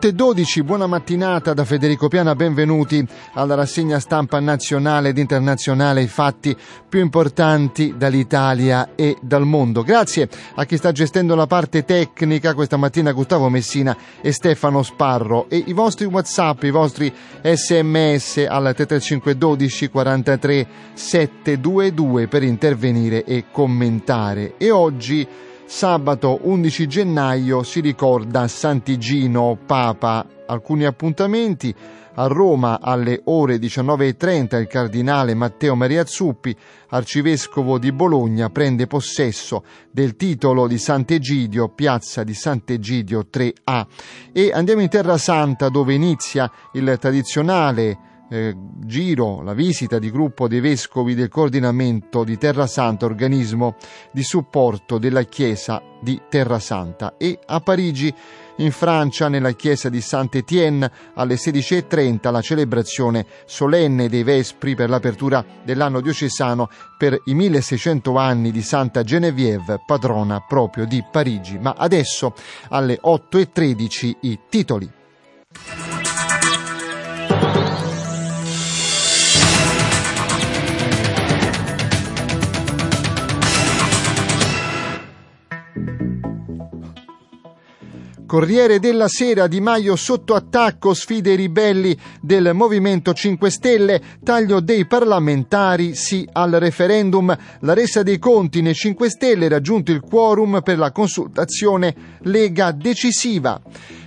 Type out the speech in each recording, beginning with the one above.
Otto e 12, buona mattinata da Federico Piana, benvenuti alla rassegna stampa nazionale ed internazionale, i fatti più importanti dall'Italia e dal mondo. Grazie a chi sta gestendo la parte tecnica questa mattina, Gustavo Messina e Stefano Sparro e i vostri Whatsapp, i vostri sms al 33512 43 722 per intervenire e commentare. E oggi Sabato 11 gennaio si ricorda Sant'Igino Papa. Alcuni appuntamenti. A Roma alle ore 19.30 il cardinale Matteo Maria Zuppi, arcivescovo di Bologna, prende possesso del titolo di Sant'Egidio, piazza di Sant'Egidio 3A. E andiamo in Terra Santa dove inizia il tradizionale eh, giro, la visita di gruppo dei vescovi del coordinamento di Terra Santa, organismo di supporto della Chiesa di Terra Santa e a Parigi in Francia, nella chiesa di Saint-Étienne, alle 16.30 la celebrazione solenne dei Vespri per l'apertura dell'anno diocesano per i 1600 anni di Santa Genevieve, patrona proprio di Parigi. Ma adesso alle 8.13 i titoli. Corriere della Sera, Di Maio sotto attacco, sfide i ribelli del Movimento 5 Stelle, taglio dei parlamentari, sì al referendum, la resa dei conti nei 5 Stelle, raggiunto il quorum per la consultazione Lega decisiva.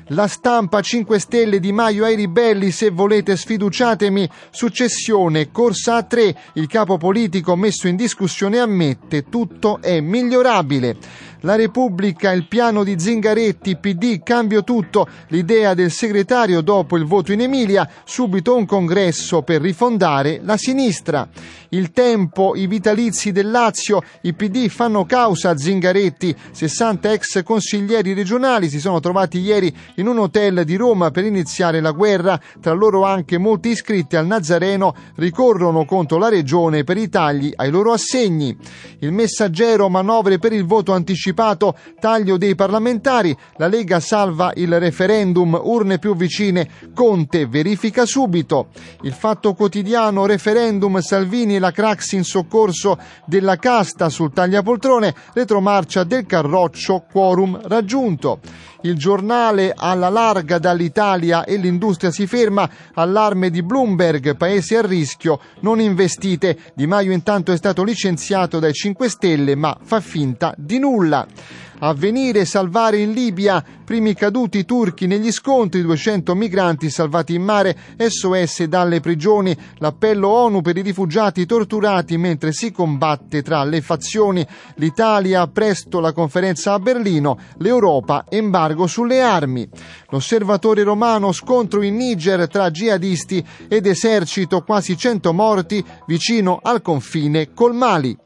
La stampa 5 Stelle Di Maio ai ribelli, se volete sfiduciatemi. Successione, corsa a tre. Il capo politico messo in discussione ammette tutto è migliorabile. La Repubblica, il piano di Zingaretti, PD, cambio tutto. L'idea del segretario dopo il voto in Emilia, subito un congresso per rifondare la sinistra. Il tempo, i vitalizi del Lazio, i PD fanno causa a Zingaretti. 60 ex consiglieri regionali si sono trovati ieri in un hotel di Roma per iniziare la guerra. Tra loro anche molti iscritti al Nazareno ricorrono contro la regione per i tagli ai loro assegni. Il messaggero manovre per il voto anticipato, taglio dei parlamentari. La Lega salva il referendum, urne più vicine. Conte verifica subito. Il fatto quotidiano, referendum, Salvini e la Craxi in soccorso della casta sul tagliapoltrone, retromarcia del Carroccio, quorum raggiunto. Il giornale alla larga dall'Italia e l'industria si ferma, allarme di Bloomberg, paese a rischio, non investite. Di Maio intanto è stato licenziato dai 5 Stelle ma fa finta di nulla. Avvenire salvare in Libia, primi caduti turchi negli scontri, 200 migranti salvati in mare, SOS dalle prigioni, l'appello ONU per i rifugiati torturati mentre si combatte tra le fazioni, l'Italia presto la conferenza a Berlino, l'Europa embargo sulle armi. L'osservatore romano scontro in Niger tra jihadisti ed esercito, quasi 100 morti vicino al confine col Mali.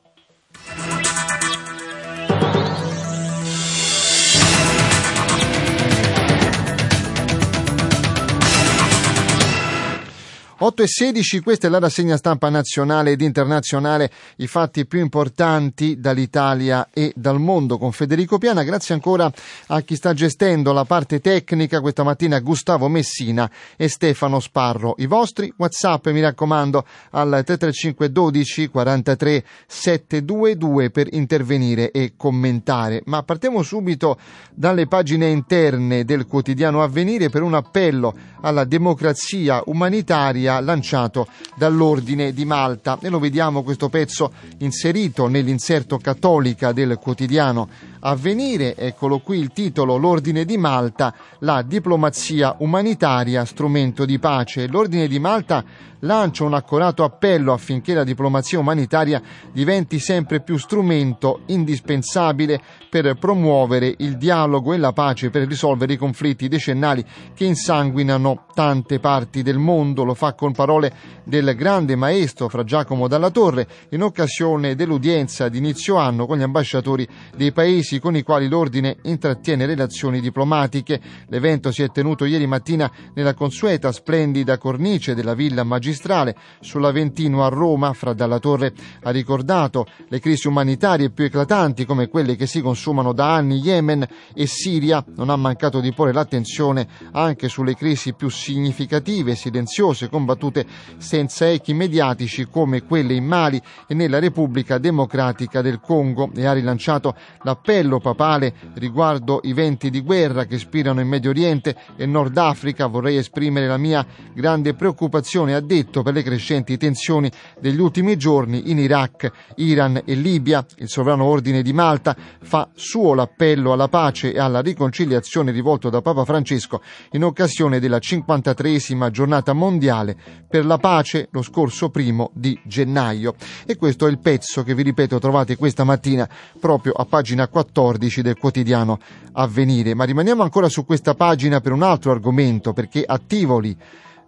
8 e 16, questa è la rassegna stampa nazionale ed internazionale, i fatti più importanti dall'Italia e dal mondo con Federico Piana. Grazie ancora a chi sta gestendo la parte tecnica questa mattina, Gustavo Messina e Stefano Sparro. I vostri WhatsApp, mi raccomando, al 335 12 43 722 per intervenire e commentare. Ma partiamo subito dalle pagine interne del quotidiano Avvenire per un appello alla democrazia umanitaria Italia lanciato dall'Ordine di Malta. E lo vediamo questo pezzo inserito nell'inserto cattolica del quotidiano Avvenire, eccolo qui il titolo, l'Ordine di Malta, la diplomazia umanitaria, strumento di pace. L'Ordine di Malta lancia un accorato appello affinché la diplomazia umanitaria diventi sempre più strumento indispensabile per promuovere il dialogo e la pace per risolvere i conflitti decennali che insanguinano tante parti del mondo. Lo fa con parole del grande maestro Fra Giacomo Dalla Torre in occasione dell'udienza di inizio anno con gli ambasciatori dei paesi paesi con i quali l'ordine intrattiene relazioni diplomatiche. L'evento si è tenuto ieri mattina nella consueta splendida cornice della Villa Magistrale sull'Aventino a Roma. Fra Dalla Torre ha ricordato le crisi umanitarie più eclatanti come quelle che si consumano da anni Yemen e Siria. Non ha mancato di porre l'attenzione anche sulle crisi più significative, silenziose, combattute senza echi mediatici come quelle in Mali e nella Repubblica Democratica del Congo e ha rilanciato l'appello appello papale riguardo i venti di guerra che spirano in Medio Oriente e Nord Africa vorrei esprimere la mia grande preoccupazione, ha detto, per le crescenti tensioni degli ultimi giorni in Iraq, Iran e Libia. Il sovrano ordine di Malta fa suo l'appello alla pace e alla riconciliazione rivolto da Papa Francesco in occasione della 53esima giornata mondiale per la pace lo scorso primo di gennaio. E questo è il pezzo che vi ripeto trovate questa mattina proprio a pagina 14 14 del quotidiano Avvenire. Ma rimaniamo ancora su questa pagina per un altro argomento, perché a Tivoli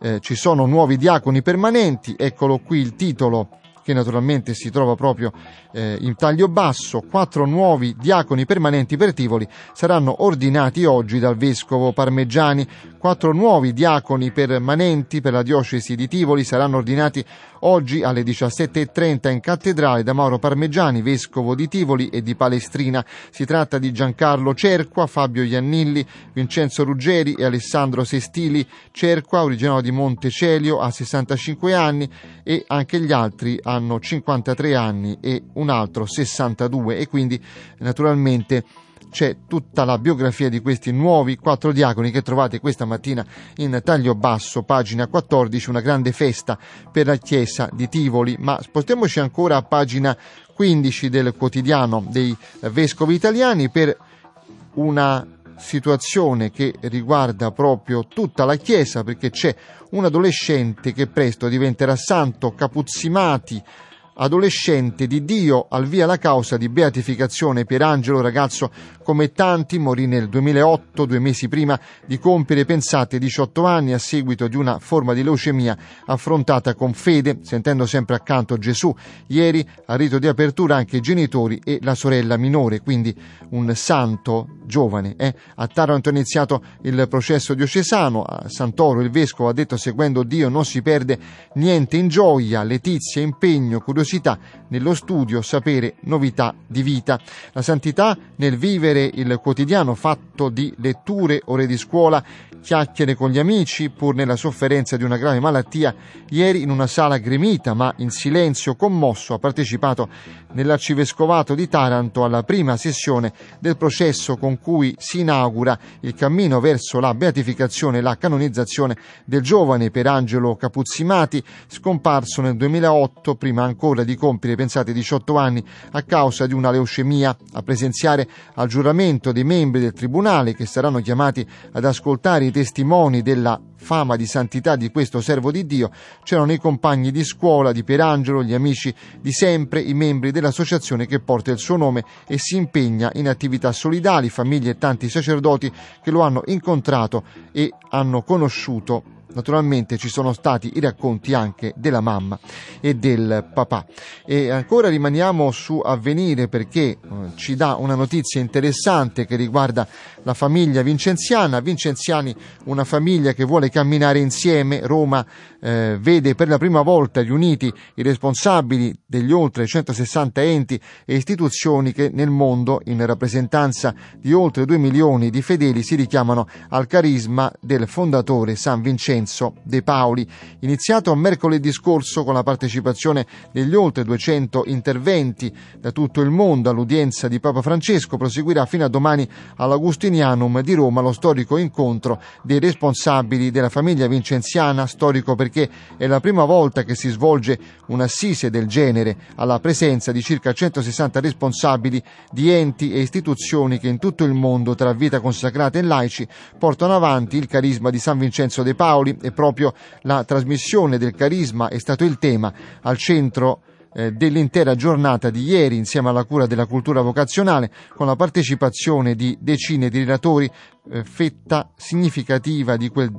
eh, ci sono nuovi diaconi permanenti, eccolo qui il titolo che naturalmente si trova proprio eh, in taglio basso, quattro nuovi diaconi permanenti per Tivoli saranno ordinati oggi dal vescovo Parmeggiani. Quattro nuovi diaconi permanenti per la diocesi di Tivoli saranno ordinati oggi alle 17.30 in cattedrale da Mauro Parmeggiani, vescovo di Tivoli e di Palestrina. Si tratta di Giancarlo Cerqua, Fabio Iannilli, Vincenzo Ruggeri e Alessandro Sestili. Cerqua, originario di Montecelio, ha 65 anni e anche gli altri hanno 53 anni e un altro 62 e quindi naturalmente c'è tutta la biografia di questi nuovi quattro diaconi che trovate questa mattina in taglio basso, pagina 14, una grande festa per la chiesa di Tivoli, ma spostiamoci ancora a pagina 15 del quotidiano dei vescovi italiani per una situazione che riguarda proprio tutta la Chiesa perché c'è un adolescente che presto diventerà santo, Capuzzimati, adolescente di Dio al via la causa di beatificazione Pierangelo, ragazzo come tanti, morì nel 2008, due mesi prima di compiere, pensate, 18 anni a seguito di una forma di leucemia affrontata con fede, sentendo sempre accanto Gesù. Ieri, al rito di apertura, anche i genitori e la sorella minore, quindi un santo giovane. Eh? A Taranto è iniziato il processo diocesano, a Santoro il vescovo ha detto seguendo Dio non si perde niente in gioia, letizia, impegno, curiosità, curiosità nello studio, sapere, novità di vita. La santità nel vivere il quotidiano fatto di letture, ore di scuola, chiacchiere con gli amici, pur nella sofferenza di una grave malattia. Ieri in una sala gremita, ma in silenzio commosso, ha partecipato nell'arcivescovato di Taranto alla prima sessione del processo con cui si inaugura il cammino verso la beatificazione e la canonizzazione del giovane Perangelo Capuzzimati, scomparso nel 2008, prima ancora di compiere, pensate, 18 anni a causa di una leucemia. A presenziare al giuramento dei membri del tribunale che saranno chiamati ad ascoltare i testimoni della fama di santità di questo servo di Dio, c'erano i compagni di scuola di Perangelo, gli amici di sempre, i membri dell'associazione che porta il suo nome e si impegna in attività solidali, famiglie e tanti sacerdoti che lo hanno incontrato e hanno conosciuto Naturalmente ci sono stati i racconti anche della mamma e del papà. E ancora rimaniamo su Avvenire perché eh, ci dà una notizia interessante che riguarda la famiglia vincenziana. Vincenziani, una famiglia che vuole camminare insieme. Roma eh, vede per la prima volta riuniti i responsabili degli oltre 160 enti e istituzioni che nel mondo, in rappresentanza di oltre 2 milioni di fedeli, si richiamano al carisma del fondatore San Vincenzo Vincenzo De Paoli, iniziato mercoledì scorso con la partecipazione degli oltre 200 interventi da tutto il mondo all'udienza di Papa Francesco, proseguirà fino a domani all'Augustinianum di Roma lo storico incontro dei responsabili della famiglia vincenziana, storico perché è la prima volta che si svolge un'assise del genere alla presenza di circa 160 responsabili di enti e istituzioni che in tutto il mondo tra vita consacrata e laici portano avanti il carisma di San Vincenzo De Paoli e proprio la trasmissione del carisma è stato il tema al centro eh, dell'intera giornata di ieri insieme alla cura della cultura vocazionale con la partecipazione di decine di relatori, eh, fetta significativa di quel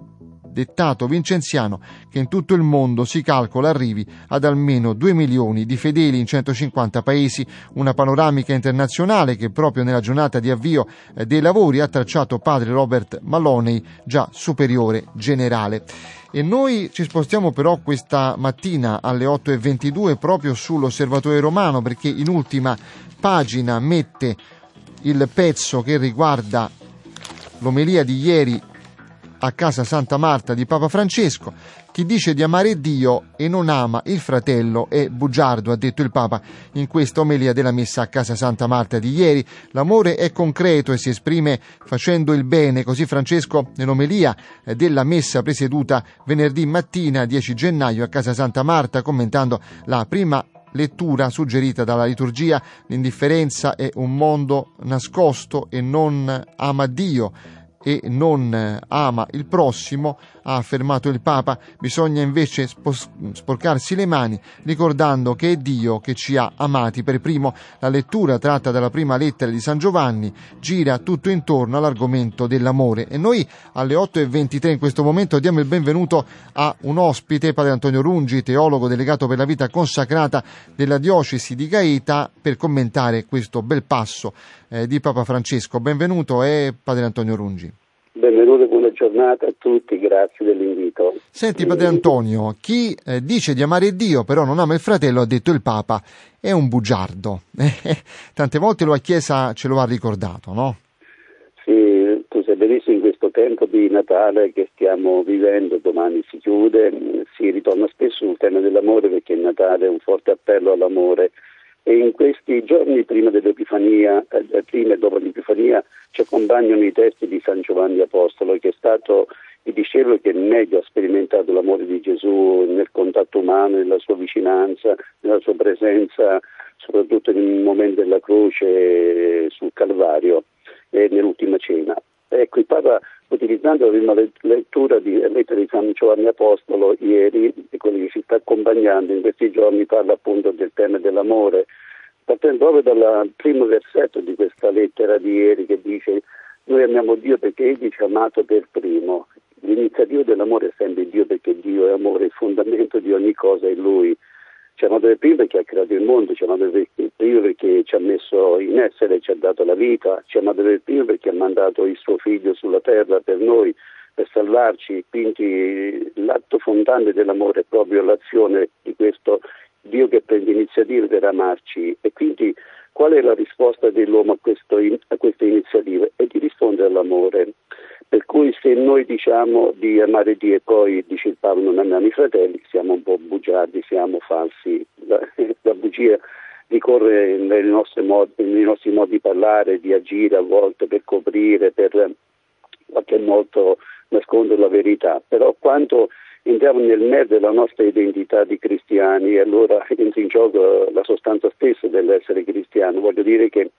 dettato vincenziano che in tutto il mondo si calcola arrivi ad almeno 2 milioni di fedeli in 150 paesi, una panoramica internazionale che proprio nella giornata di avvio eh, dei lavori ha tracciato padre Robert Maloney, già superiore generale. E noi ci spostiamo però questa mattina alle 8.22 proprio sull'Osservatore Romano perché in ultima pagina mette il pezzo che riguarda l'omelia di ieri a casa Santa Marta di Papa Francesco. Chi dice di amare Dio e non ama il fratello è bugiardo, ha detto il Papa in questa omelia della messa a casa Santa Marta di ieri. L'amore è concreto e si esprime facendo il bene, così Francesco nell'omelia della messa presieduta venerdì mattina 10 gennaio a casa Santa Marta commentando la prima lettura suggerita dalla liturgia, l'indifferenza è un mondo nascosto e non ama Dio e non ama il prossimo, ha affermato il Papa, bisogna invece sporcarsi le mani ricordando che è Dio che ci ha amati per primo. La lettura tratta dalla prima lettera di San Giovanni gira tutto intorno all'argomento dell'amore e noi alle 8.23 in questo momento diamo il benvenuto a un ospite, Padre Antonio Rungi, teologo delegato per la vita consacrata della diocesi di Gaeta per commentare questo bel passo eh, di Papa Francesco. Benvenuto e Padre Antonio Rungi. Benvenuto e buona giornata a tutti, grazie dell'invito. Senti Padre Antonio, chi eh, dice di amare Dio però non ama il fratello, ha detto il Papa, è un bugiardo. Tante volte la Chiesa ce lo ha ricordato, no? Sì, tu sai benissimo in questo tempo di Natale che stiamo vivendo, domani si chiude, si ritorna spesso sul tema dell'amore perché il Natale è un forte appello all'amore e in questi giorni prima dell'Epifania, eh, prima e dopo l'Epifania, ci accompagnano i testi di San Giovanni Apostolo, che è stato il discepolo che meglio ha sperimentato l'amore di Gesù nel contatto umano, nella sua vicinanza, nella sua presenza, soprattutto nel momento della croce sul Calvario e nell'ultima cena. Ecco, il Papa, utilizzando prima lettura di lettera di San Giovanni Apostolo ieri, e quello che ci sta accompagnando in questi giorni, parla appunto del tema dell'amore, partendo proprio dal primo versetto di questa lettera di ieri che dice noi amiamo Dio perché Egli ci ha amato per primo. L'iniziativa dell'amore è sempre Dio perché Dio è amore, il fondamento di ogni cosa è Lui ci ha amato per primo perché ha creato il mondo, ci ha amato per primo perché ci ha messo in essere, ci ha dato la vita, ci ha amato per primo perché ha mandato il suo figlio sulla terra per noi, per salvarci, quindi l'atto fondante dell'amore è proprio l'azione di questo Dio che prende iniziative per amarci e quindi qual è la risposta dell'uomo a, questo, a queste iniziative? È di rispondere all'amore. Per cui se noi diciamo di amare Dio e poi dice il Papa non amiamo i fratelli, siamo un po' bugiardi, siamo falsi. La, la bugia ricorre nei nostri, modi, nei nostri modi di parlare, di agire a volte per coprire, per qualche modo nascondere la verità, però quando entriamo nel merito della nostra identità di cristiani e allora entra in gioco la sostanza stessa dell'essere cristiano. Voglio dire che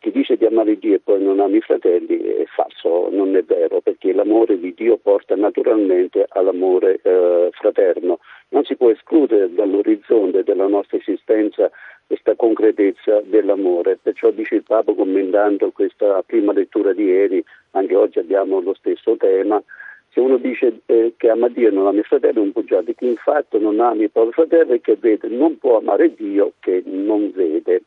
chi dice di amare Dio e poi non ama i fratelli è falso, non è vero, perché l'amore di Dio porta naturalmente all'amore eh, fraterno. Non si può escludere dall'orizzonte della nostra esistenza questa concretezza dell'amore. Perciò dice il Papa commentando questa prima lettura di ieri, anche oggi abbiamo lo stesso tema, se uno dice eh, che ama Dio e non ama i fratelli è un bugiardo, chi infatti non ama il proprio fratello e che vede non può amare Dio che non vede.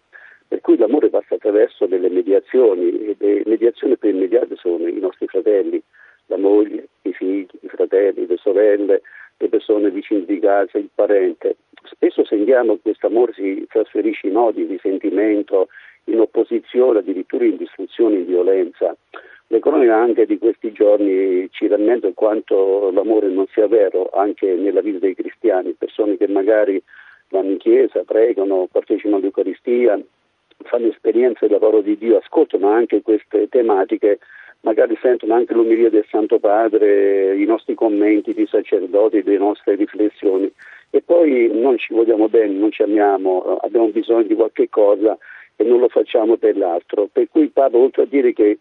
Per cui l'amore passa attraverso delle mediazioni e le mediazioni più immediate sono i nostri fratelli, la moglie, i figli, i fratelli, le sorelle, le persone vicine di casa, il parente. Spesso sentiamo che questo amore si trasferisce in odi, di sentimento, in opposizione, addirittura in distruzione, in violenza. Le cronache anche di questi giorni ci rammentano quanto l'amore non sia vero anche nella vita dei cristiani, persone che magari vanno in chiesa, pregano, partecipano all'Eucaristia, fanno esperienza del lavoro di Dio, ascoltano anche queste tematiche, magari sentono anche l'umilia del Santo Padre, i nostri commenti di sacerdoti, le nostre riflessioni e poi non ci vogliamo bene, non ci amiamo, abbiamo bisogno di qualche cosa e non lo facciamo per l'altro. Per cui Papa, oltre a dire che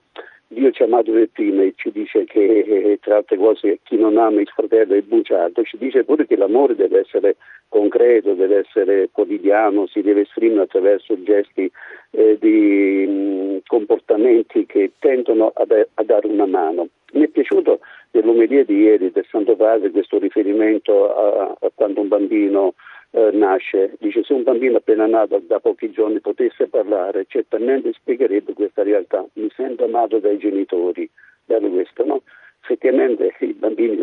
Dio ci ha amato per prima e ci dice che eh, tra altre cose chi non ama il fratello è bugiardo, ci dice pure che l'amore deve essere concreto, deve essere quotidiano, si deve esprimere attraverso gesti eh, di mh, mm, comportamenti che tendono a, a, dare una mano. Mi è piaciuto dell'omelia di ieri del Santo Padre questo riferimento a, a quando un bambino eh, nasce, dice se un bambino appena nato da pochi giorni potesse parlare, certamente spiegherebbe questa realtà, mi sento amato dai genitori, bello questo, no? Effettivamente i bambini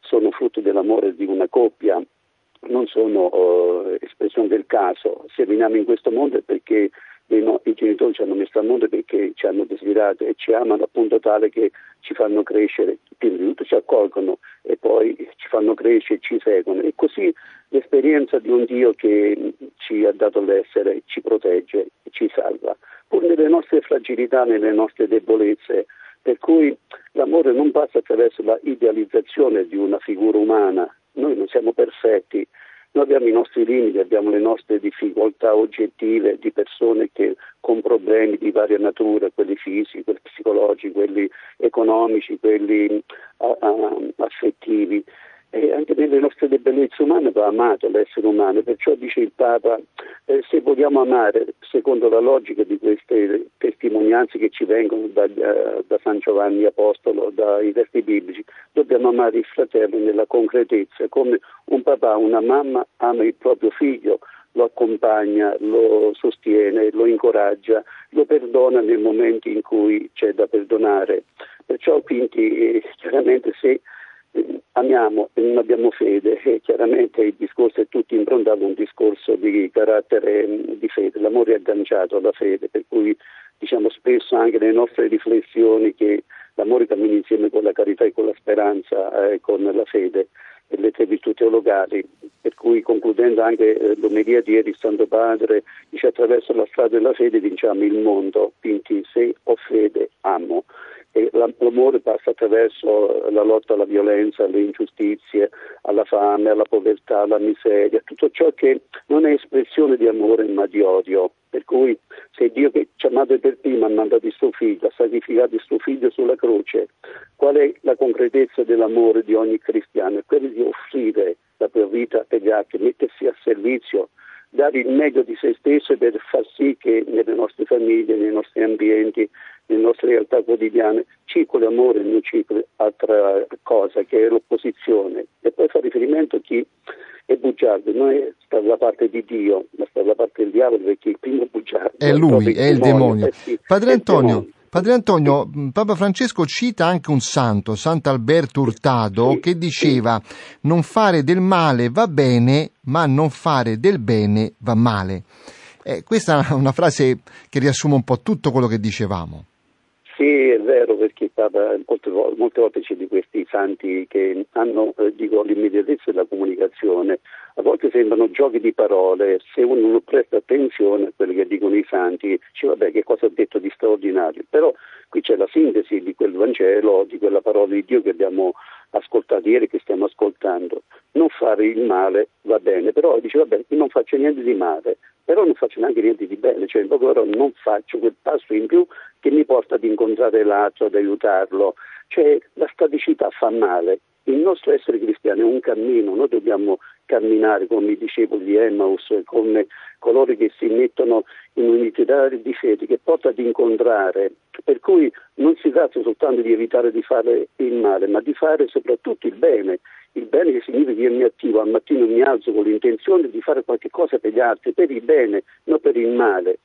sono frutto dell'amore di una coppia, non sono uh, espressione del caso, se veniamo in questo mondo è perché no, i genitori ci hanno messo al mondo perché ci hanno desiderato e ci amano appunto tale che ci fanno crescere, prima di tutto ci accolgono e poi ci fanno crescere ci seguono. E così l'esperienza di un Dio che ci ha dato l'essere, ci protegge e ci salva, pur nelle nostre fragilità, nelle nostre debolezze. Per cui l'amore non passa attraverso la idealizzazione di una figura umana, noi non siamo perfetti, noi abbiamo i nostri limiti, abbiamo le nostre difficoltà oggettive di persone che, con problemi di varia natura, quelli fisici, quelli psicologici, quelli economici, quelli uh, affettivi. E anche nelle nostre debolezze umane va amato l'essere umano, perciò dice il Papa, eh, se vogliamo amare secondo la logica di queste testimonianze che ci vengono da, uh, da San Giovanni Apostolo, dai versi biblici, dobbiamo amare il fratello nella concretezza, come un papà, una mamma ama il proprio figlio, lo accompagna, lo sostiene, lo incoraggia, lo perdona nei momenti in cui c'è da perdonare. Perciò quindi eh, chiaramente se amiamo e non abbiamo fede e chiaramente il discorso è tutto improntato a un discorso di carattere di fede, l'amore è agganciato alla fede, per cui diciamo spesso anche nelle nostre riflessioni che l'amore cammina insieme con la carità e con la speranza e eh, con la fede e le tre virtù teologali, per cui concludendo anche eh, l'omelia di ieri Santo Padre, dice attraverso la strada della fede vinciamo il mondo, quindi se ho fede amo l'amore passa attraverso la lotta alla violenza, alle ingiustizie, alla fame, alla povertà, alla miseria, tutto ciò che non è espressione di amore ma di odio. Per cui se Dio che ci ha amato per prima ha mandato il suo figlio, ha sacrificato il suo figlio sulla croce, qual è la concretezza dell'amore di ogni cristiano? È quella di offrire la propria vita per gli altri, mettersi a servizio dare il meglio di se stesso per far sì che nelle nostre famiglie, nei nostri ambienti, nelle nostre realtà quotidiane circoli amore e non circoli altra cosa che è l'opposizione. E poi fa riferimento a chi è bugiardo, non è sta dalla parte di Dio, ma sta dalla parte del diavolo perché il primo bugiardo è lui, è il demonio. Eh sì, Padre Antonio, Padre Antonio, Papa Francesco cita anche un santo, Sant'Alberto Hurtado, sì, che diceva sì. non fare del male va bene, ma non fare del bene va male. Eh, questa è una frase che riassume un po' tutto quello che dicevamo. Sì, è vero, perché Papa molte, volte c'è di questi santi che hanno eh, dico, l'immediatezza della comunicazione, a volte sembrano giochi di parole, se uno non presta attenzione a quelli che dicono i santi, dice vabbè che cosa ha detto di straordinario, però qui c'è la sintesi di quel Vangelo, di quella parola di Dio che abbiamo ascoltato ieri, che stiamo ascoltando. Non fare il male va bene, però dice vabbè non faccio niente di male, però non faccio neanche niente di bene, cioè ore non faccio quel passo in più che mi porta ad incontrare l'altro, ad aiutarlo, cioè la staticità fa male. Il nostro essere cristiano è un cammino, noi dobbiamo camminare come i discepoli di Emmaus, come coloro che si mettono in un'identità di fede che porta ad incontrare. Per cui non si tratta soltanto di evitare di fare il male, ma di fare soprattutto il bene il bene che significa che io mi attivo al mattino mi alzo con l'intenzione di fare qualche cosa per gli altri, per il bene, non per il male.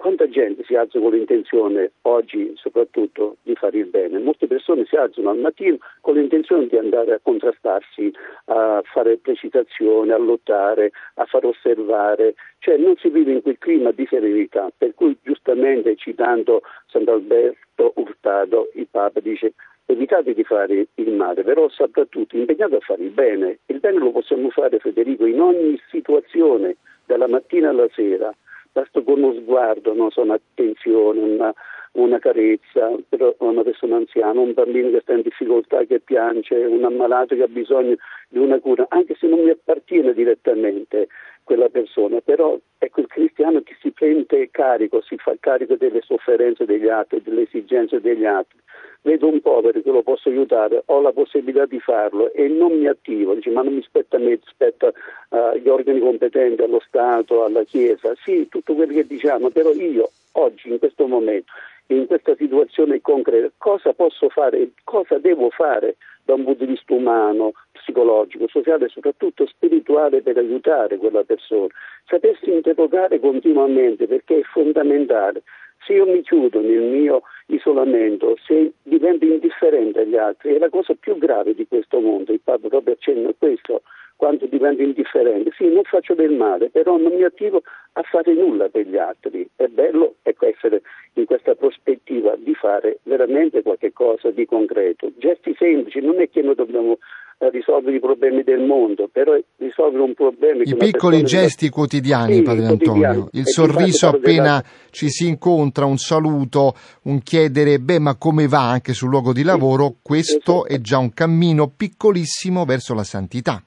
Quanta gente si alza con l'intenzione, oggi soprattutto, di fare il bene? Molte persone si alzano al mattino con l'intenzione di andare a contrastarsi, a fare precisazione, a lottare, a far osservare, cioè non si vive in quel clima di serenità, per cui giustamente citando Sant'Alberto Urtado, il Papa dice evitate di fare il male, però soprattutto impegnate a fare il bene. Il bene lo possiamo fare, Federico, in ogni situazione, dalla mattina alla sera basta con uno sguardo, no? so, un'attenzione, una, una carezza per una persona anziana, un bambino che sta in difficoltà, che piange, un ammalato che ha bisogno di una cura, anche se non mi appartiene direttamente quella persona, però ecco il cristiano che si prende carico, si fa carico delle sofferenze degli altri, delle esigenze degli altri. Vedo un povero che lo posso aiutare, ho la possibilità di farlo e non mi attivo, dice ma non mi spetta a me, spetta agli uh, organi competenti, allo Stato, alla Chiesa, sì, tutto quello che diciamo, però io oggi, in questo momento, in questa situazione concreta, cosa posso fare, cosa devo fare da un punto di vista umano, psicologico, sociale e soprattutto spirituale per aiutare quella persona. Sapersi interrogare continuamente perché è fondamentale. Se io mi chiudo nel mio isolamento, se divento indifferente agli altri, è la cosa più grave di questo mondo. Il Papa proprio accenna a questo quando divento indifferente. Sì, non faccio del male, però non mi attivo a fare nulla per gli altri. È bello ecco, essere in questa prospettiva di fare veramente qualche cosa di concreto. Gesti semplici, non è che noi dobbiamo risolvere i problemi del mondo, però risolvere un problema... I piccoli gesti deve... quotidiani, sì, Padre Antonio, il sorriso appena della... ci si incontra, un saluto, un chiedere, beh, ma come va anche sul luogo di lavoro, sì, questo esatto. è già un cammino piccolissimo verso la santità.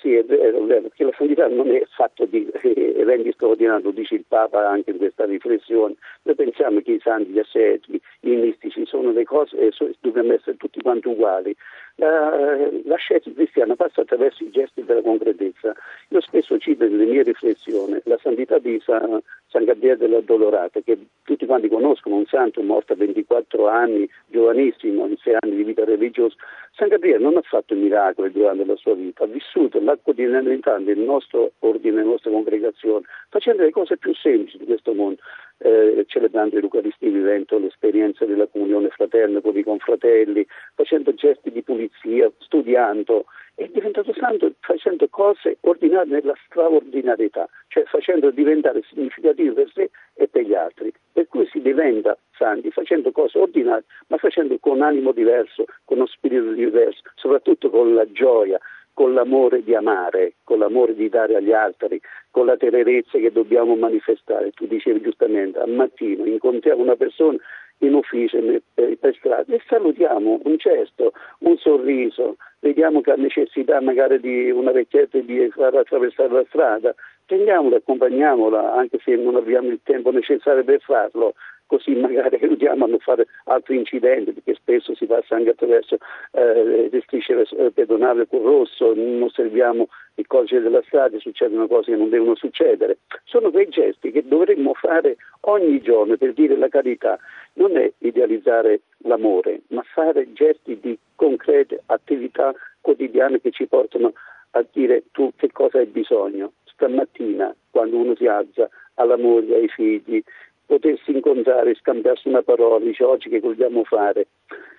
Sì, è vero, è vero, perché la santità non è fatto di eh, eventi straordinari, lo dice il Papa anche in questa riflessione. Noi pensiamo che i santi, gli asceti, i mistici sono le cose e eh, dobbiamo essere tutti quanti uguali. La, la scelta cristiana passa attraverso i gesti della concretezza. Io spesso cito nelle mie riflessioni la santità di San, San Gabriele della Dolorata, che tutti quanti conoscono, un santo morto a 24 anni, giovanissimo, in 6 anni di vita religiosa. San Gabriele non ha fatto miracoli durante la sua vita, ha vissuto la quotidianità del nostro ordine, della nostra congregazione, facendo le cose più semplici di questo mondo eh, celebrando l'Eucaristia, vivendo l'esperienza della comunione fraterna con i confratelli, facendo gesti di pulizia, studiando, è diventato santo facendo cose ordinarie nella straordinarietà, cioè facendo diventare significativo per sé e per gli altri. Per cui si diventa santi facendo cose ordinarie, ma facendo con animo diverso, con uno spirito diverso, soprattutto con la gioia, con l'amore di amare, con l'amore di dare agli altri, con la tenerezza che dobbiamo manifestare. Tu dicevi giustamente, al mattino incontriamo una persona in ufficio, per strada e salutiamo un gesto, un sorriso, vediamo che ha necessità magari di una vecchietta di far attraversare la strada, prendiamola, accompagniamola, anche se non abbiamo il tempo necessario per farlo, così magari aiutiamo a non fare altri incidenti, perché spesso si passa anche attraverso eh, le strisce eh, pedonali con rosso, non osserviamo il codice della strada, succedono cose che non devono succedere. Sono quei gesti che dovremmo fare ogni giorno per dire la carità. Non è idealizzare l'amore, ma fare gesti di concrete attività quotidiane che ci portano a dire tu che cosa hai bisogno. Stamattina, quando uno si alza, alla moglie, ai figli, potersi incontrare, scambiarsi una parola, dice oggi che vogliamo fare.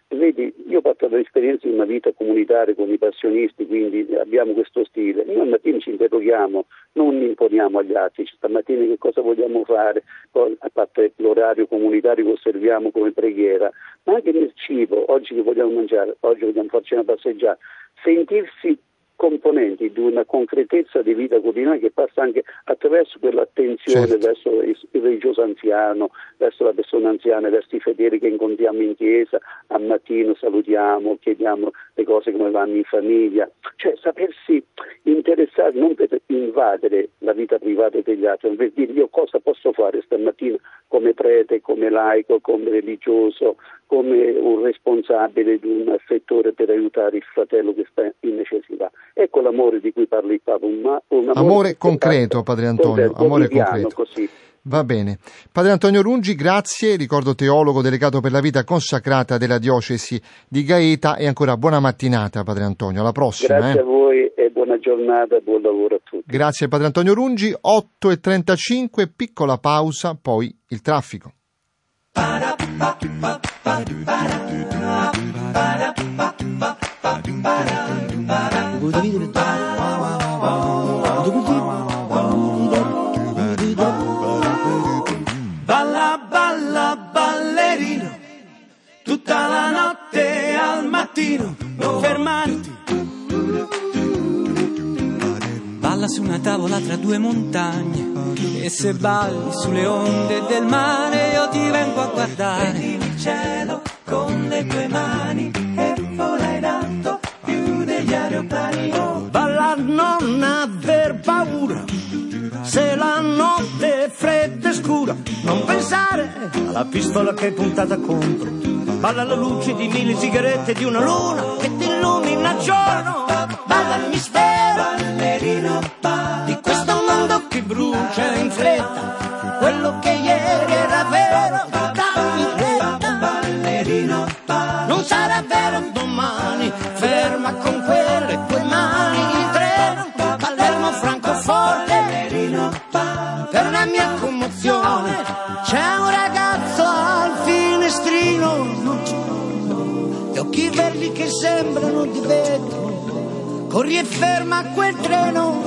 Vedi, io ho fatto l'esperienza di una vita comunitaria con i passionisti, quindi abbiamo questo stile. Noi al mattino ci interroghiamo, non imponiamo agli altri, stamattina che cosa vogliamo fare, a parte l'orario comunitario che osserviamo come preghiera, ma anche nel cibo, oggi che vogliamo mangiare, oggi vogliamo farci una passeggiata, sentirsi componenti di una concretezza di vita quotidiana che passa anche attraverso quell'attenzione certo. verso il religioso anziano, verso la persona anziana, verso i fedeli che incontriamo in chiesa, al mattino salutiamo, chiediamo le cose come vanno in famiglia, cioè sapersi interessare non per invadere la vita privata degli altri, ma per dire io cosa posso fare stamattina come prete, come laico, come religioso, come un responsabile di un settore per aiutare il fratello che sta in necessità. Ecco l'amore di cui parla il Papa, un, un amore, amore concreto, Padre Antonio, amore concreto. Così. Va bene. Padre Antonio Rungi, grazie, ricordo teologo delegato per la vita consacrata della diocesi di Gaeta e ancora buona mattinata Padre Antonio, alla prossima. Grazie eh. a voi e buona giornata e buon lavoro a tutti. Grazie Padre Antonio Rungi, 8.35, piccola pausa, poi il traffico. Balla, balla, ballerino, tutta la notte al mattino, non fermarti. Balla su una tavola tra due montagne e se balli sulle onde del mare io ti vengo a guardare. Vedi il cielo con le tue mani balla, non aver paura. Se la notte è fredda e scura, non pensare alla pistola che è puntata contro. Balla alla luce di mille sigarette di una luna che ti illumina il giorno. Balla il mistero di questo mondo che brucia in fretta. Quello che ieri era corri e ferma quel treno.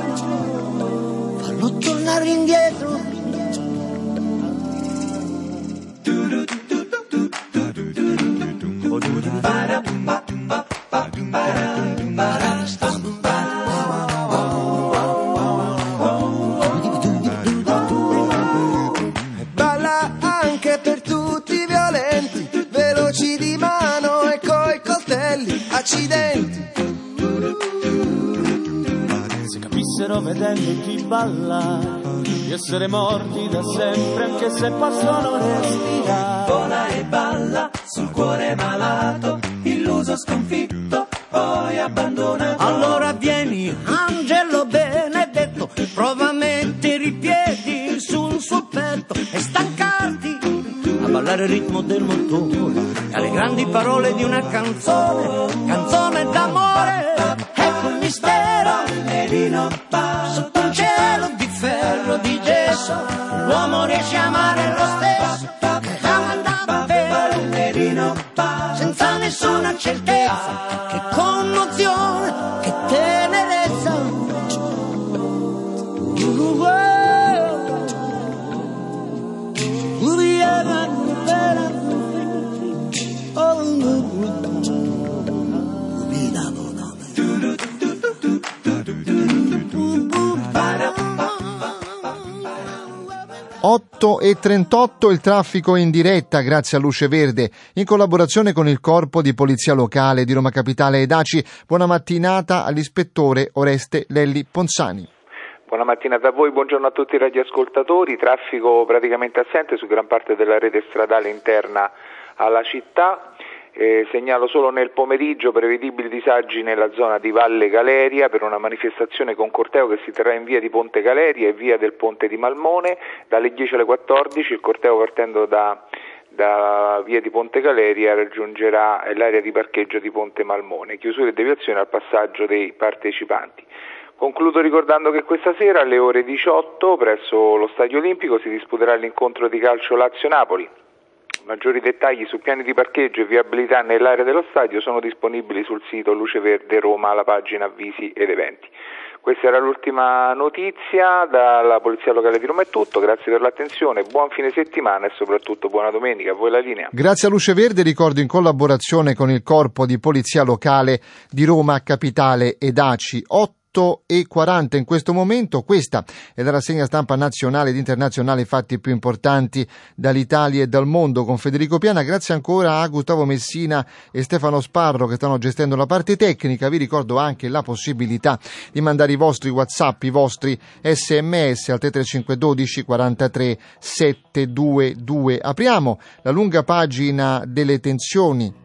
Fallo tornare indietro balla di essere morti da sempre anche se possono respirare. Vola e balla sul cuore malato illuso sconfitto poi abbandonato. Allora vieni angelo benedetto prova a mettere i piedi sul suo petto e stancarti a ballare il ritmo del motore e alle grandi parole di una canzone canzone d'amore ecco il mistero. Sotto un gesso l'uomo riesce a amare lo 8.38 il traffico in diretta grazie a Luce Verde in collaborazione con il Corpo di Polizia Locale di Roma Capitale ed ACI. Buona mattinata all'ispettore Oreste Lelli Ponzani. Buona mattina da voi, buongiorno a tutti i radioascoltatori. Traffico praticamente assente su gran parte della rete stradale interna alla città, eh, segnalo solo nel pomeriggio prevedibili disagi nella zona di Valle Galeria per una manifestazione con corteo che si terrà in via di Ponte Galeria e via del Ponte di Malmone dalle 10 alle 14. Il corteo partendo da, da via di Ponte Galeria raggiungerà l'area di parcheggio di Ponte Malmone. Chiusura e deviazione al passaggio dei partecipanti. Concludo ricordando che questa sera alle ore 18 presso lo Stadio Olimpico si disputerà l'incontro di calcio Lazio-Napoli. Maggiori dettagli su piani di parcheggio e viabilità nell'area dello stadio sono disponibili sul sito Luce Verde Roma, alla pagina Avvisi ed Eventi. Questa era l'ultima notizia, dalla Polizia Locale di Roma è tutto, grazie per l'attenzione, buon fine settimana e soprattutto buona domenica, a voi la linea. Grazie a Luce Verde, ricordo in collaborazione con il Corpo di Polizia Locale di Roma Capitale ed ACI. 8 e 40 in questo momento. Questa è la rassegna stampa nazionale ed internazionale, i fatti più importanti dall'Italia e dal mondo con Federico Piana. Grazie ancora a Gustavo Messina e Stefano Sparro che stanno gestendo la parte tecnica. Vi ricordo anche la possibilità di mandare i vostri WhatsApp, i vostri SMS al 3512 43 722. Apriamo la lunga pagina delle tensioni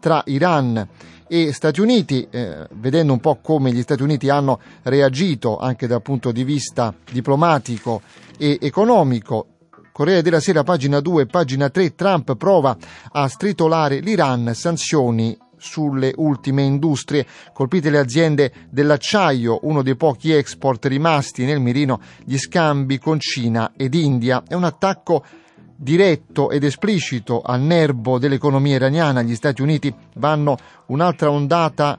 tra Iran e Stati Uniti, eh, vedendo un po' come gli Stati Uniti hanno reagito anche dal punto di vista diplomatico e economico. Corriere della Sera, pagina 2, pagina 3, Trump prova a stritolare l'Iran, sanzioni sulle ultime industrie. Colpite le aziende dell'acciaio, uno dei pochi export rimasti nel mirino, gli scambi con Cina ed India. È un attacco diretto ed esplicito al nervo dell'economia iraniana. Gli Stati Uniti vanno un'altra ondata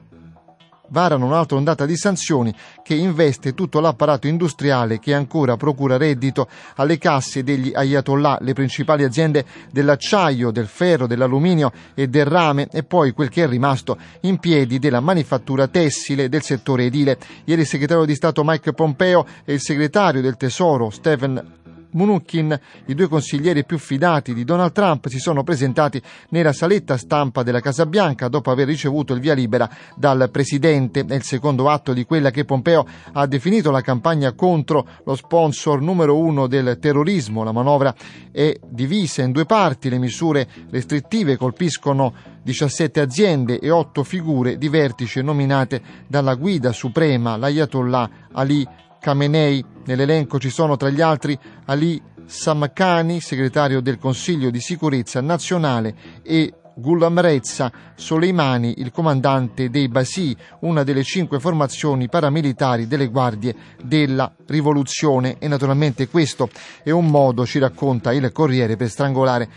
varano un'altra ondata di sanzioni che investe tutto l'apparato industriale che ancora procura reddito alle casse degli ayatollah, le principali aziende dell'acciaio, del ferro, dell'alluminio e del rame e poi quel che è rimasto in piedi della manifattura tessile del settore edile. Ieri il segretario di Stato Mike Pompeo e il segretario del Tesoro Stephen Mnuchin, i due consiglieri più fidati di Donald Trump, si sono presentati nella saletta stampa della Casa Bianca dopo aver ricevuto il via libera dal presidente. È il secondo atto di quella che Pompeo ha definito la campagna contro lo sponsor numero uno del terrorismo. La manovra è divisa in due parti. Le misure restrittive colpiscono 17 aziende e 8 figure di vertice nominate dalla guida suprema, l'Ayatollah Ali Khamenei. Nell'elenco ci sono tra gli altri Ali Samkhani, segretario del Consiglio di sicurezza nazionale, e Ghulam Reza Soleimani, il comandante dei Basi, una delle cinque formazioni paramilitari delle guardie della rivoluzione. E naturalmente questo è un modo, ci racconta il Corriere, per strangolare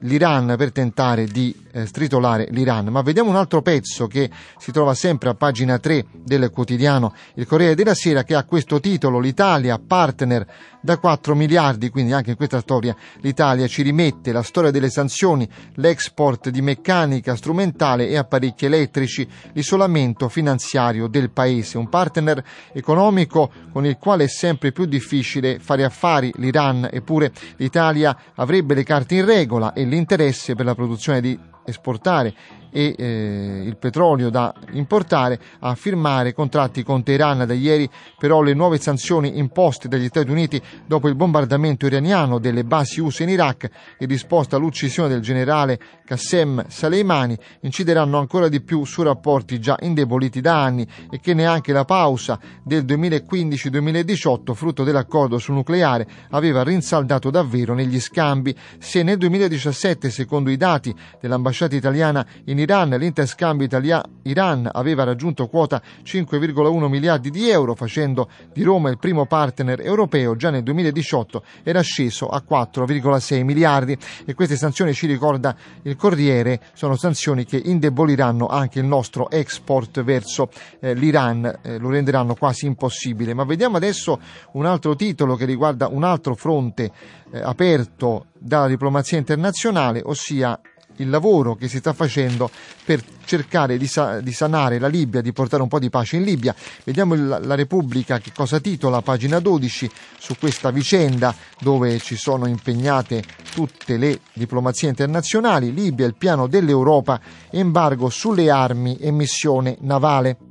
l'Iran per tentare di eh, stritolare l'Iran. Ma vediamo un altro pezzo che si trova sempre a pagina 3 del quotidiano Il Corriere della Sera che ha questo titolo L'Italia partner da 4 miliardi, quindi anche in questa storia l'Italia ci rimette la storia delle sanzioni, l'export di meccanica strumentale e apparecchi elettrici, l'isolamento finanziario del paese, un partner economico con il quale è sempre più difficile fare affari. l'Iran, eppure l'Italia avrebbe le carte in regola e l'interesse per la produzione di esportare e eh, il petrolio da importare a firmare contratti con Teheran da ieri però le nuove sanzioni imposte dagli Stati Uniti dopo il bombardamento iraniano delle basi USA in Iraq e disposta l'uccisione del generale Qassem Soleimani incideranno ancora di più su rapporti già indeboliti da anni e che neanche la pausa del 2015-2018 frutto dell'accordo sul nucleare aveva rinsaldato davvero negli scambi. Se nel 2017 secondo i dati dell'ambasciata italiana in Iraq Iran, l'interscambio Italia-Iran aveva raggiunto quota 5,1 miliardi di euro, facendo di Roma il primo partner europeo. Già nel 2018 era sceso a 4,6 miliardi e queste sanzioni, ci ricorda il Corriere, sono sanzioni che indeboliranno anche il nostro export verso eh, l'Iran, eh, lo renderanno quasi impossibile. Ma vediamo adesso un altro titolo che riguarda un altro fronte eh, aperto dalla diplomazia internazionale, ossia il lavoro che si sta facendo per cercare di, sa- di, sanare la Libia, di portare un po' di pace in Libia. Vediamo il, la Repubblica che cosa titola, pagina 12, su questa vicenda dove ci sono impegnate tutte le diplomazie internazionali. Libia, il piano dell'Europa, embargo sulle armi e missione navale.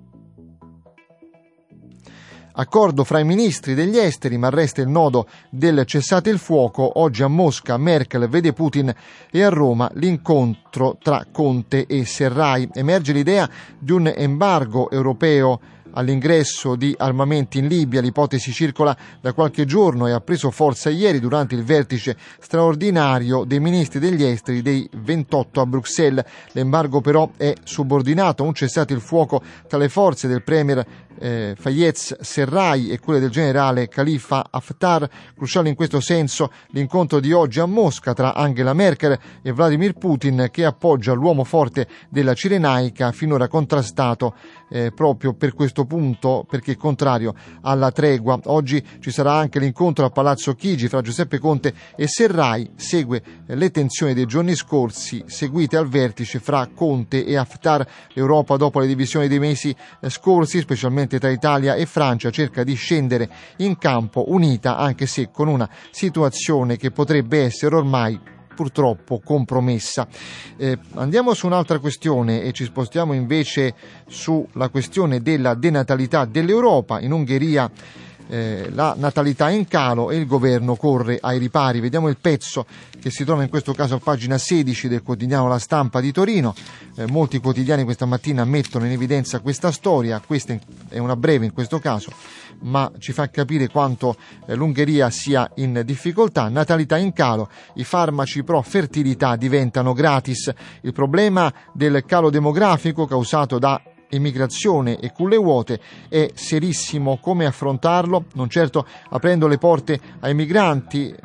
Accordo fra i ministri degli esteri, ma resta il nodo del cessate il fuoco. Oggi a Mosca Merkel vede Putin e a Roma l'incontro tra Conte e Serrai. Emerge l'idea di un embargo europeo all'ingresso di armamenti in Libia. L'ipotesi circola da qualche giorno e ha preso forza ieri durante il vertice straordinario dei ministri degli esteri dei 28 a Bruxelles. L'embargo però è subordinato a un cessate il fuoco tra le forze del premier eh, Fayez Serrai e quelle del generale Khalifa Haftar. Cruciale in questo senso l'incontro di oggi a Mosca tra Angela Merkel e Vladimir Putin che appoggia l'uomo forte della Cirenaica finora contrastato eh, proprio per questo punto perché è contrario alla tregua. Oggi ci sarà anche l'incontro a Palazzo Chigi fra Giuseppe Conte e Serrai, segue eh, le tensioni dei giorni scorsi seguite al vertice fra Conte e Haftar. L'Europa dopo le divisioni dei mesi eh, scorsi, specialmente specialmente tra Italia e Francia, cerca di scendere in campo unita, anche se con una situazione che potrebbe essere ormai purtroppo compromessa. Eh, andiamo su un'altra questione e ci spostiamo invece sulla questione della denatalità dell'Europa. In Ungheria eh, la natalità è in calo e il governo corre ai ripari. Vediamo il pezzo che si trova in questo caso a pagina 16 del quotidiano La Stampa di Torino. Eh, molti quotidiani questa mattina mettono in evidenza questa storia, questa è una breve in questo caso, ma ci fa capire quanto eh, l'Ungheria sia in difficoltà. Natalità in calo, i farmaci pro fertilità diventano gratis. Il problema del calo demografico causato da immigrazione e culle vuote è serissimo. Come affrontarlo, non certo aprendo le porte ai migranti,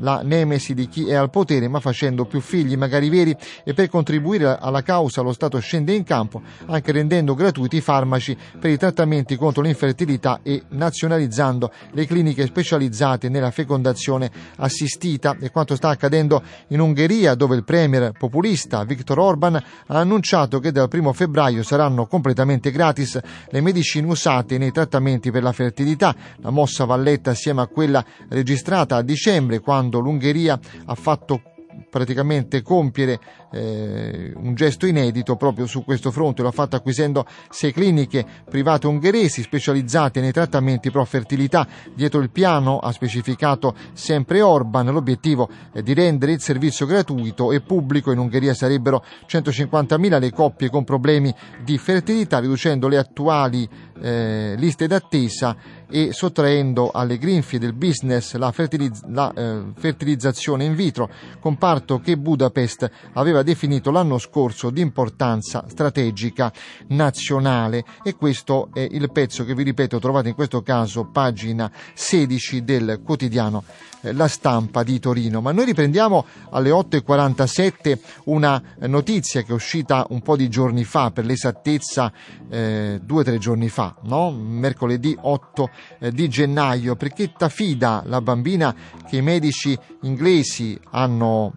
la nemesi di chi è al potere, ma facendo più figli, magari veri, e per contribuire alla causa lo Stato scende in campo, anche rendendo gratuiti i farmaci per i trattamenti contro l'infertilità e nazionalizzando le cliniche specializzate nella fecondazione assistita. E quanto sta accadendo in Ungheria, dove il premier populista Viktor Orban ha annunciato che dal 1 febbraio saranno completamente gratis le medicine usate nei trattamenti per la fertilità. La mossa va letta assieme a quella registrata a dicembre, quando l'Ungheria ha fatto praticamente compiere eh, un gesto inedito proprio su questo fronte, lo ha fatto acquisendo sei cliniche private ungheresi specializzate nei trattamenti pro fertilità. Dietro il piano ha specificato sempre Orban, l'obiettivo è di rendere il servizio gratuito e pubblico. In Ungheria sarebbero 150.000 le coppie con problemi di fertilità, riducendo le attuali eh, liste d'attesa e sottraendo alle grinfie del business la, fertiliz- la eh, fertilizzazione in vitro, comparto che Budapest aveva definito l'anno scorso di importanza strategica nazionale e questo è il pezzo che vi ripeto trovate in questo caso pagina 16 del quotidiano eh, La Stampa di Torino. Ma noi riprendiamo alle 8.47 una notizia che è uscita un po' di giorni fa, per l'esattezza eh, due o tre giorni fa, no? mercoledì 8 eh, di gennaio, perché Tafida, la bambina che i medici inglesi hanno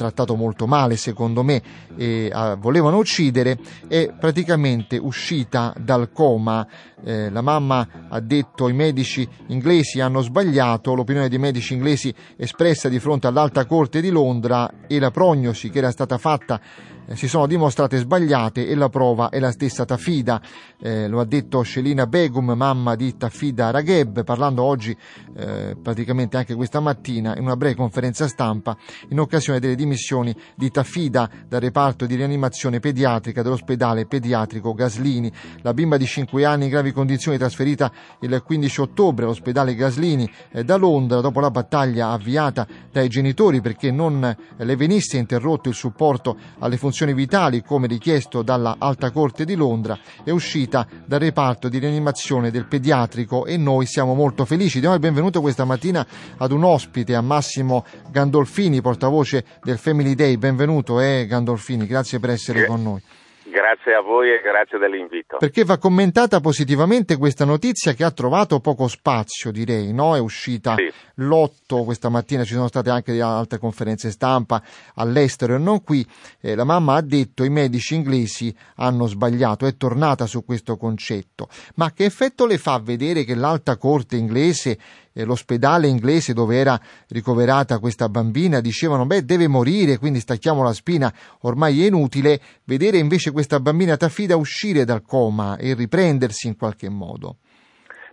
trattato molto male secondo me e uh, volevano uccidere è praticamente uscita dal coma. Eh, la mamma ha detto i medici inglesi hanno sbagliato l'opinione dei medici inglesi espressa di fronte all'alta corte di Londra e la prognosi che era stata fatta eh, si sono dimostrate sbagliate e la prova è la stessa Tafida, eh, lo ha detto Scelina Begum, mamma di Tafida Ragheb, parlando oggi eh, praticamente anche questa mattina in una breve conferenza stampa in occasione delle dimissioni di Tafida dal reparto di rianimazione pediatrica dell'ospedale pediatrico Gaslini. La bimba di 5 anni in gravi condizioni trasferita il 15 ottobre all'ospedale Gaslini eh, da Londra dopo la battaglia avviata dai genitori perché non le venisse interrotto il supporto alle funzioni funzioni vitali, come richiesto dalla Alta Corte di Londra, è uscita dal reparto di rianimazione del pediatrico e noi siamo molto felici. Diamo il benvenuto questa mattina ad un ospite, a Massimo Gandolfini, portavoce del Family Day. Benvenuto, eh, Gandolfini, grazie per essere con noi. Grazie a voi e grazie dell'invito. Perché va commentata positivamente questa notizia che ha trovato poco spazio, direi, no? È uscita sì. l'8 questa mattina, ci sono state anche altre conferenze stampa all'estero e non qui. Eh, la mamma ha detto i medici inglesi hanno sbagliato, è tornata su questo concetto. Ma che effetto le fa vedere che l'alta corte inglese eh, l'ospedale inglese dove era ricoverata questa bambina dicevano beh deve morire quindi stacchiamo la spina ormai è inutile vedere invece questa bambina Tafida uscire dal coma e riprendersi in qualche modo.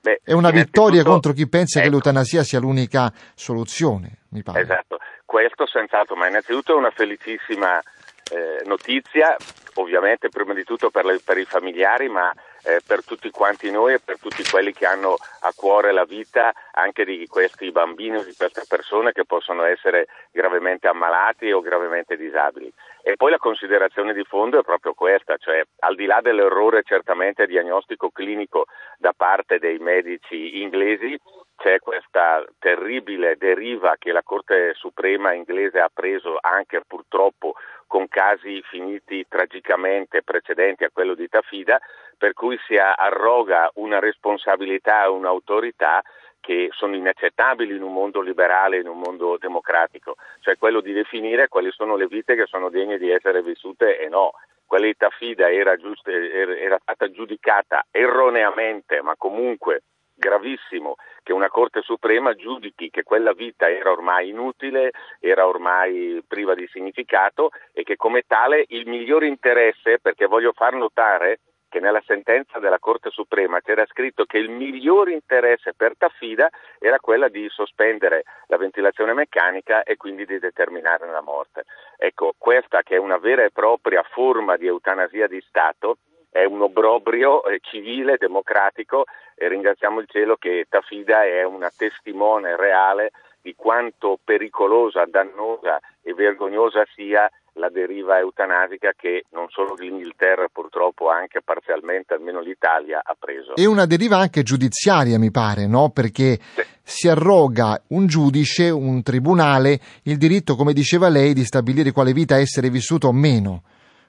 Beh, è una vittoria contro chi pensa ecco. che l'eutanasia sia l'unica soluzione mi pare. Esatto. Questo senz'altro ma innanzitutto è una felicissima eh, notizia ovviamente prima di tutto per, le, per i familiari ma eh, per tutti quanti noi e per tutti quelli che hanno a cuore la vita anche di questi bambini o di queste persone che possono essere gravemente ammalati o gravemente disabili. E poi la considerazione di fondo è proprio questa, cioè al di là dell'errore certamente diagnostico clinico da parte dei medici inglesi, c'è questa terribile deriva che la Corte Suprema inglese ha preso anche purtroppo con casi finiti tragicamente precedenti a quello di Tafida, per cui si arroga una responsabilità e un'autorità che sono inaccettabili in un mondo liberale, in un mondo democratico, cioè quello di definire quali sono le vite che sono degne di essere vissute e no. Quella di Tafida era, giusta, era stata giudicata erroneamente, ma comunque gravissimo che una Corte Suprema giudichi che quella vita era ormai inutile, era ormai priva di significato e che come tale il miglior interesse, perché voglio far notare che nella sentenza della Corte Suprema c'era scritto che il miglior interesse per Tafida era quella di sospendere la ventilazione meccanica e quindi di determinare la morte. Ecco, questa che è una vera e propria forma di eutanasia di Stato è un obbrobrio eh, civile, democratico e ringraziamo il cielo che Tafida è una testimone reale di quanto pericolosa, dannosa e vergognosa sia la deriva eutanasica che non solo l'Inghilterra purtroppo anche parzialmente, almeno l'Italia, ha preso. E una deriva anche giudiziaria mi pare, no? Perché sì. si arroga un giudice, un tribunale, il diritto, come diceva lei, di stabilire quale vita essere vissuta o meno,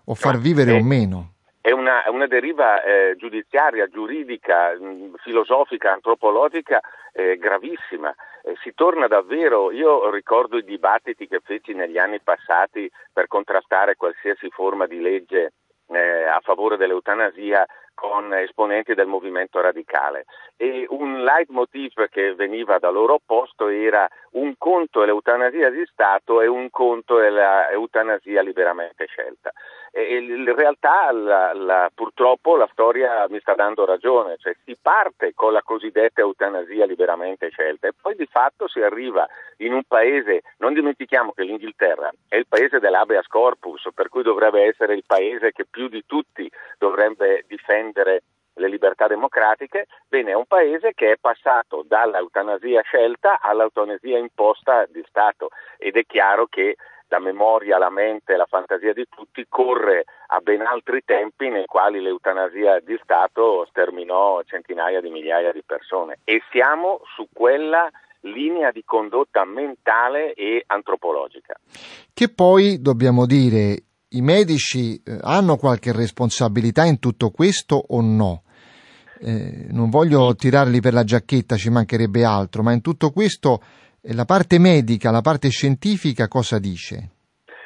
o far no, vivere sì. o meno è una, una deriva eh, giudiziaria, giuridica, mh, mm, filosofica, antropologica eh, gravissima. Eh, si torna davvero, io ricordo i dibattiti che feci negli anni passati per contrastare qualsiasi forma di legge eh, a favore dell'eutanasia con esponenti del movimento radicale e un leitmotiv che veniva da loro opposto era un conto è l'eutanasia di Stato e un conto è l'eutanasia liberamente scelta. E in realtà la, la, purtroppo la storia mi sta dando ragione, cioè si parte con la cosiddetta eutanasia liberamente scelta e poi di fatto si arriva in un paese, non dimentichiamo che l'Inghilterra è il paese dell'habeas corpus, per cui dovrebbe essere il paese che più di tutti dovrebbe difendere le libertà democratiche, bene, è un paese che è passato dall'eutanasia scelta all'eutanasia imposta di Stato ed è chiaro che la memoria, la mente, la fantasia di tutti corre a ben altri tempi nei quali l'eutanasia di Stato sterminò centinaia di migliaia di persone e siamo su quella linea di condotta mentale e antropologica. Che poi dobbiamo dire i medici eh, hanno qualche responsabilità in tutto questo o no? Eh, non voglio tirarli per la giacchetta, ci mancherebbe altro, ma in tutto questo eh, la parte medica, la parte scientifica cosa dice?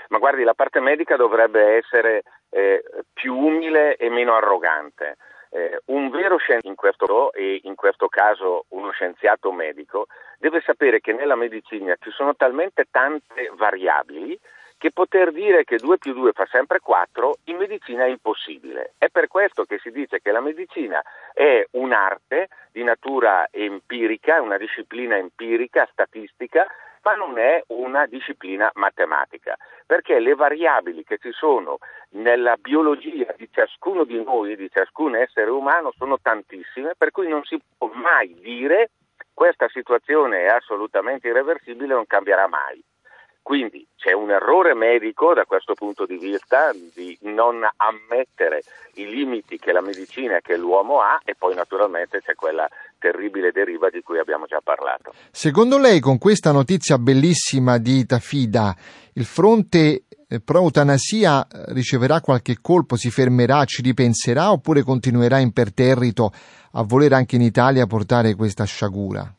Ma guardi, la parte medica dovrebbe essere eh, più umile e meno arrogante. Eh, un vero scienziato in questo, e in questo caso uno scienziato medico deve sapere che nella medicina ci sono talmente tante variabili che poter dire che 2 più 2 fa sempre 4 in medicina è impossibile. È per questo che si dice che la medicina è un'arte di natura empirica, una disciplina empirica, statistica, ma non è una disciplina matematica, perché le variabili che ci sono nella biologia di ciascuno di noi, di ciascun essere umano, sono tantissime, per cui non si può mai dire questa situazione è assolutamente irreversibile, non cambierà mai. Quindi c'è un errore medico da questo punto di vista di non ammettere i limiti che la medicina e che l'uomo ha e poi naturalmente c'è quella terribile deriva di cui abbiamo già parlato. Secondo lei con questa notizia bellissima di Tafida il fronte eh, pro-eutanasia eh, riceverà qualche colpo, si fermerà, ci ripenserà oppure continuerà imperterrito a voler anche in Italia portare questa sciagura?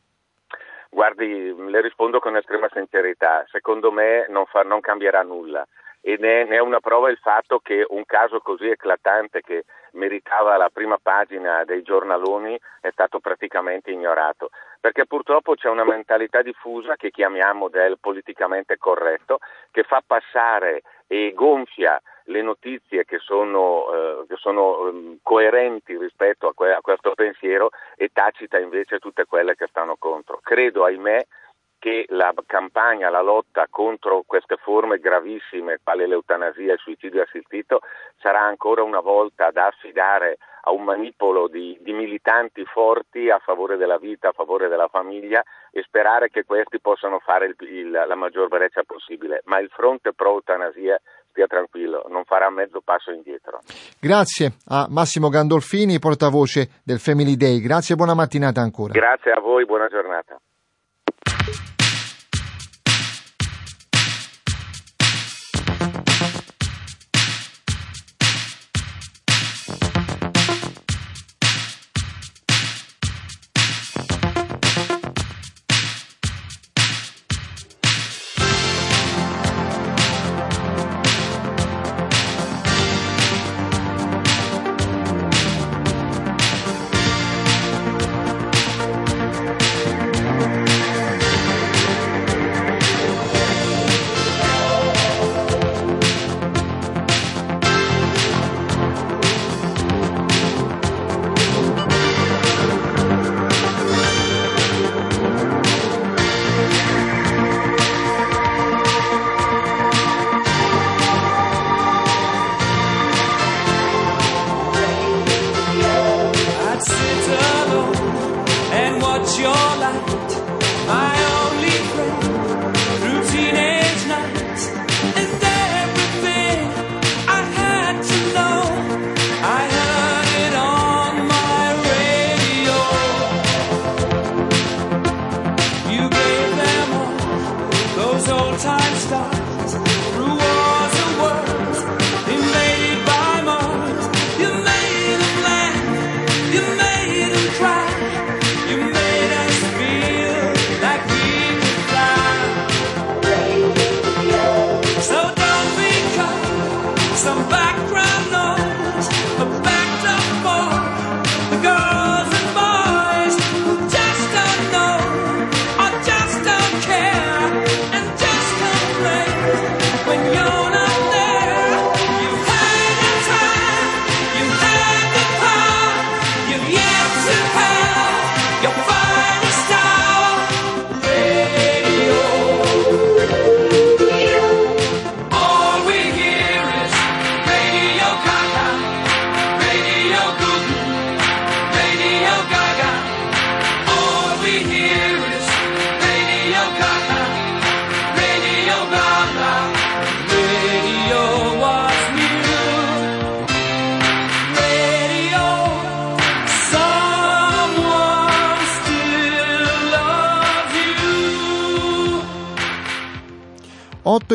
Guardi, le rispondo con estrema sincerità, secondo me non, fa, non cambierà nulla. E ne, ne, è una prova il fatto che un caso così eclatante che meritava la prima pagina dei giornaloni è stato praticamente ignorato, perché purtroppo c'è una mentalità diffusa che chiamiamo del politicamente corretto, che fa passare e gonfia le notizie che sono, eh, che sono um, coerenti rispetto a, que- a, questo pensiero e tacita invece tutte quelle che stanno contro. Credo, ahimè, che la campagna, la lotta contro queste forme gravissime, quale l'eutanasia e il suicidio assistito, sarà ancora una volta da affidare a un manipolo di, di, militanti forti a favore della vita, a favore della famiglia e sperare che questi possano fare il, il, la maggior breccia possibile. Ma il fronte pro-eutanasia stia tranquillo, non farà mezzo passo indietro. Grazie a Massimo Gandolfini, portavoce del Family Day. Grazie e buona mattinata ancora. Grazie a voi, buona giornata.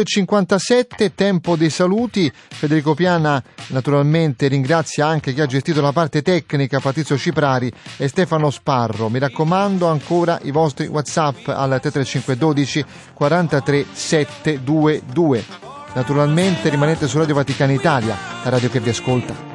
8.57, tempo dei saluti. Federico Piana naturalmente ringrazia anche chi ha gestito la parte tecnica, Patrizio Ciprari e Stefano Sparro. Mi raccomando ancora i vostri WhatsApp al 33512 43 722. Naturalmente rimanete su Radio Vaticana Italia, la radio che vi ascolta.